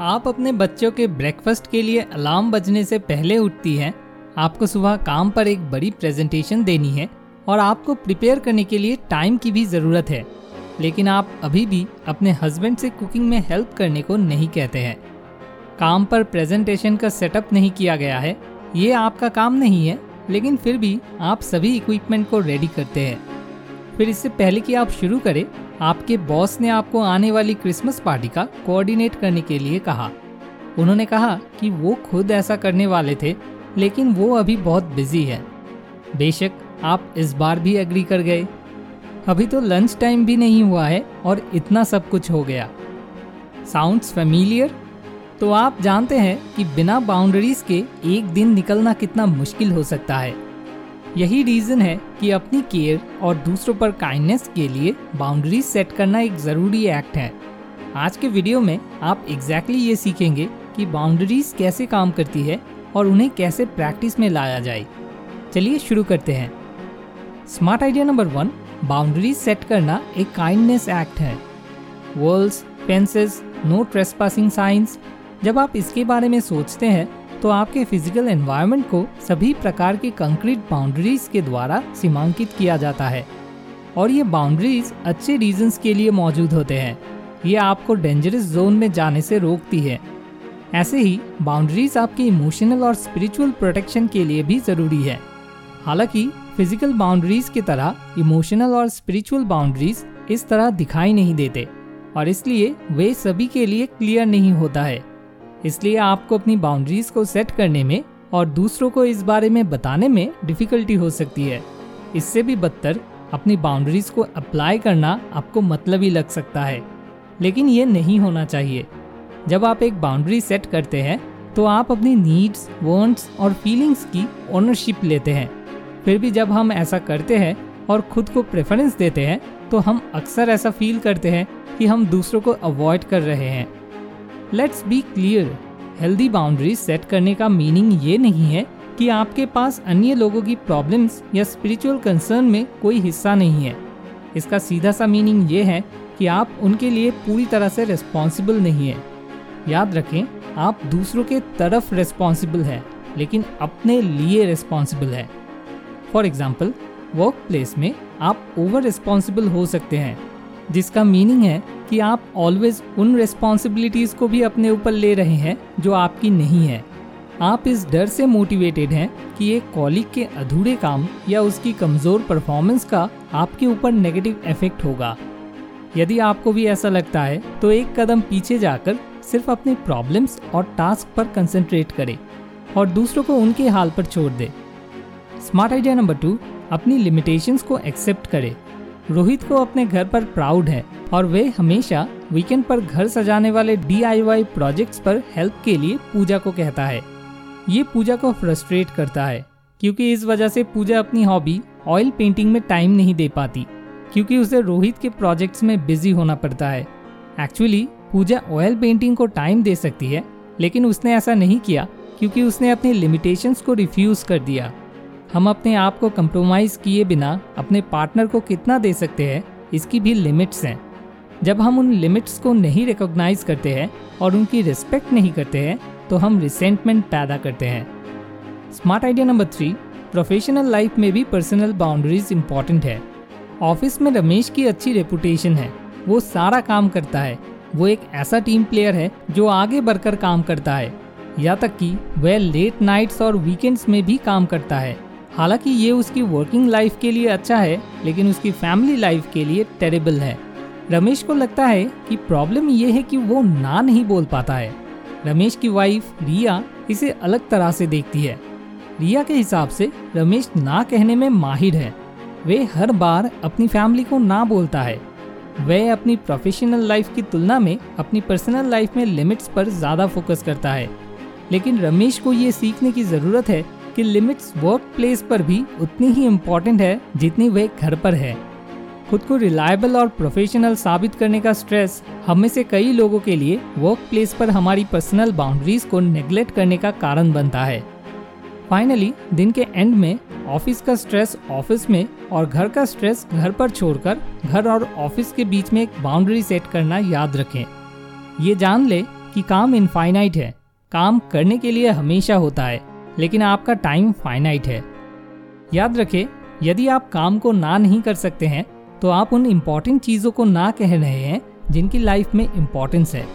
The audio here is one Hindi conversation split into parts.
आप अपने बच्चों के ब्रेकफास्ट के लिए अलार्म बजने से पहले उठती हैं। आपको सुबह काम पर एक बड़ी प्रेजेंटेशन देनी है और आपको प्रिपेयर करने के लिए टाइम की भी ज़रूरत है। लेकिन आप अभी भी अपने हस्बैंड से कुकिंग में हेल्प करने को नहीं कहते हैं। काम पर प्रेजेंटेशन का सेटअप नहीं किया गया है। ये आपका काम नहीं है, लेकिन फिर भी आप सभी इक्विपमेंट को रेडी करते हैं। फिर इससे पहले कि आप शुरू करें आपके बॉस ने आपको आने वाली क्रिसमस पार्टी का कोऑर्डिनेट करने के लिए कहा। उन्होंने कहा कि वो खुद ऐसा करने वाले थे, लेकिन वो अभी बहुत बिज़ी है। बेशक आप इस बार भी एग्री कर गए। अभी तो लंच टाइम भी नहीं हुआ है और इतना सब कुछ हो गया। साउंड्स फेमिलियर तो आप जानते हैं कि बिना बाउंड्रीज के एक दिन निकलना कितना मुश्किल हो सकता है। यही रीजन है कि अपनी केयर और दूसरों पर काइंडनेस के लिए बाउंड्रीज सेट करना एक ज़रूरी एक्ट है। आज के वीडियो में आप एग्जैक्टली exactly ये सीखेंगे कि बाउंड्रीज कैसे काम करती है और उन्हें कैसे प्रैक्टिस में लाया जाए। चलिए शुरू करते हैं। Smart idea number one boundaries set करना एक काइंडनेस एक्ट है। Walls fences no trespassing signs जब आप इसके बारे में सोचते हैं तो आपके फ़िज़िकल एनवायरनमेंट को सभी प्रकार की कंक्रीट बाउंड्रीज के द्वारा सीमांकित किया जाता है। और ये बाउंड्रीज अच्छे रीजंस के लिए मौजूद होते हैं। ये आपको डेंजरस जोन में जाने से रोकती है। ऐसे ही बाउंड्रीज आपके इमोशनल और स्पिरिचुअल प्रोटेक्शन के लिए भी ज़रूरी है। हालाँकि फ़िज़िकल बाउंड्रीज की तरह इमोशनल और स्पिरिचुअल बाउंड्रीज इस तरह दिखाई नहीं देते। और इसलिए वे सभी के लिए क्लियर नहीं होता है। इसलिए आपको अपनी बाउंड्रीज को सेट करने में और दूसरों को इस बारे में बताने में डिफिकल्टी हो सकती है। इससे भी बदतर, अपनी बाउंड्रीज को अप्लाई करना आपको मतलब ही लग सकता है। लेकिन ये नहीं होना चाहिए। जब आप एक बाउंड्री सेट करते हैं तो आप अपनी नीड्स वांट्स और फीलिंग्स की ओनरशिप लेते हैं। फिर भी जब हम ऐसा करते हैं और खुद को प्रेफरेंस देते हैं तो हम अक्सर ऐसा फील करते हैं कि हम दूसरों को अवॉइड कर रहे हैं। Let's be clear healthy boundaries set करने का मीनिंग ये नहीं है कि आपके पास अन्य लोगों की प्रॉब्लम्स या स्पिरिचुअल कंसर्न में कोई हिस्सा नहीं है। इसका सीधा सा मीनिंग ये है कि आप उनके लिए पूरी तरह से रिस्पॉन्सिबल नहीं है। याद रखें, आप दूसरों के तरफ़ रिस्पॉन्सिबल है, लेकिन अपने लिए रिस्पॉन्सिबल है। फॉर एग्ज़ाम्पल वर्क प्लेस में आप ओवर रिस्पॉन्सिबल हो सकते हैं, जिसका मीनिंग है कि आप ऑलवेज उन रिस्पॉन्सिबिलिटीज को भी अपने ऊपर ले रहे हैं जो आपकी नहीं है। आप इस डर से मोटिवेटेड हैं कि एक कॉलिग के अधूरे काम या उसकी कमज़ोर परफॉर्मेंस का आपके ऊपर नेगेटिव इफ़ेक्ट होगा। यदि आपको भी ऐसा लगता है तो एक कदम पीछे जाकर सिर्फ़ अपने प्रॉब्लम्स और टास्क पर कंसंट्रेट करें और दूसरों को उनके हाल पर छोड़ दे। स्मार्ट आइडिया नंबर टू अपनी लिमिटेशंस को एक्सेप्ट करें। रोहित को अपने घर पर प्राउड है और वे हमेशा वीकेंड पर घर सजाने वाले डी प्रोजेक्ट्स पर हेल्प के लिए पूजा को कहता है। ये पूजा को फ्रस्ट्रेट करता है, क्योंकि इस वजह से पूजा अपनी हॉबी ऑयल पेंटिंग में टाइम नहीं दे पाती, क्योंकि उसे रोहित के प्रोजेक्ट्स में बिज़ी होना पड़ता है। एक्चुअली पूजा ऑयल पेंटिंग को टाइम दे सकती है, लेकिन उसने ऐसा नहीं किया, क्योंकि उसने अपनी लिमिटेशंस को रिफ्यूज कर दिया। हम अपने आप को कंप्रोमाइज किए बिना अपने पार्टनर को कितना दे सकते हैं, इसकी भी लिमिट्स हैं। जब हम उन लिमिट्स को नहीं रिकॉग्नाइज करते हैं और उनकी रिस्पेक्ट नहीं करते हैं तो हम रिसेंटमेंट पैदा करते हैं। Smart idea number three professional life में भी पर्सनल बाउंड्रीज इंपॉर्टेंट है। ऑफ़िस में रमेश की अच्छी रेपुटेशन है। वो सारा काम करता है। वो एक ऐसा टीम प्लेयर है जो आगे बढ़कर काम करता है। या तक कि वह लेट नाइट्स और वीकेंड्स में भी काम करता है। हालाँकि ये उसकी वर्किंग लाइफ के लिए अच्छा है, लेकिन उसकी फैमिली लाइफ के लिए टेरेबल है। रमेश को लगता है कि प्रॉब्लम ये है कि वो ना नहीं बोल पाता है। रमेश की वाइफ रिया इसे अलग तरह से देखती है। रिया के हिसाब से रमेश ना कहने में माहिर है। वे हर बार अपनी फैमिली को ना बोलता है। वह अपनी प्रोफेशनल लाइफ की तुलना में अपनी पर्सनल लाइफ में लिमिट्स पर ज़्यादा फोकस करता है। लेकिन रमेश को ये सीखने की ज़रूरत है कि लिमिट्स वर्क प्लेस पर भी उतनी ही इम्पोर्टेंट है जितनी वे घर पर है। खुद को रिलायबल और प्रोफेशनल साबित करने का स्ट्रेस हम में से कई लोगों के लिए वर्क प्लेस पर हमारी पर्सनल बाउंड्रीज को नेग्लेक्ट करने का कारण बनता है। फाइनली दिन के एंड में ऑफ़िस का स्ट्रेस ऑफ़िस में और घर का स्ट्रेस घर पर छोड़कर घर और ऑफ़िस के बीच में एक बाउंड्री सेट करना याद रखें। ये जान ले कि काम इनफाइनाइट है। काम करने के लिए हमेशा होता है। लेकिन आपका टाइम फाइनाइट है। याद रखें, यदि आप काम को ना नहीं कर सकते हैं तो आप उन इम्पोर्टेंट चीज़ों को ना कह रहे हैं, जिनकी लाइफ में इम्पोर्टेंस है।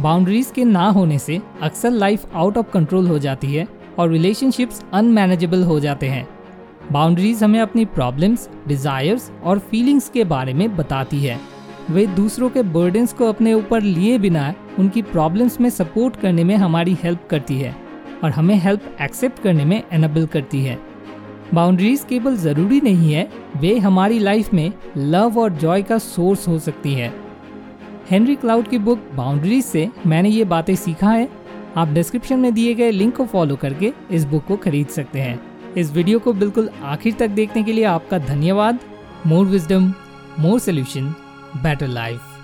बाउंड्रीज के ना होने से अक्सर लाइफ आउट ऑफ़ कंट्रोल हो जाती है और रिलेशनशिप्स अनमैनेजेबल हो जाते हैं। बाउंड्रीज हमें अपनी प्रॉब्लम्स डिजायर्स और फीलिंग्स के बारे में बताती है। वे दूसरों के बर्डन्स को अपने ऊपर लिए बिना उनकी प्रॉब्लम्स में सपोर्ट करने में हमारी हेल्प करती है। और हमें हेल्प एक्सेप्ट करने में एनेबल करती है। बाउंड्रीज केवल ज़रूरी नहीं है, वे हमारी लाइफ में लव और जॉय का सोर्स हो सकती है। हेनरी क्लाउड की बुक बाउंड्रीज से मैंने ये बातें सीखा है। आप डिस्क्रिप्शन में दिए गए लिंक को फॉलो करके इस बुक को खरीद सकते हैं। इस वीडियो को बिल्कुल आखिर तक देखने के लिए आपका धन्यवाद। More wisdom more solution better life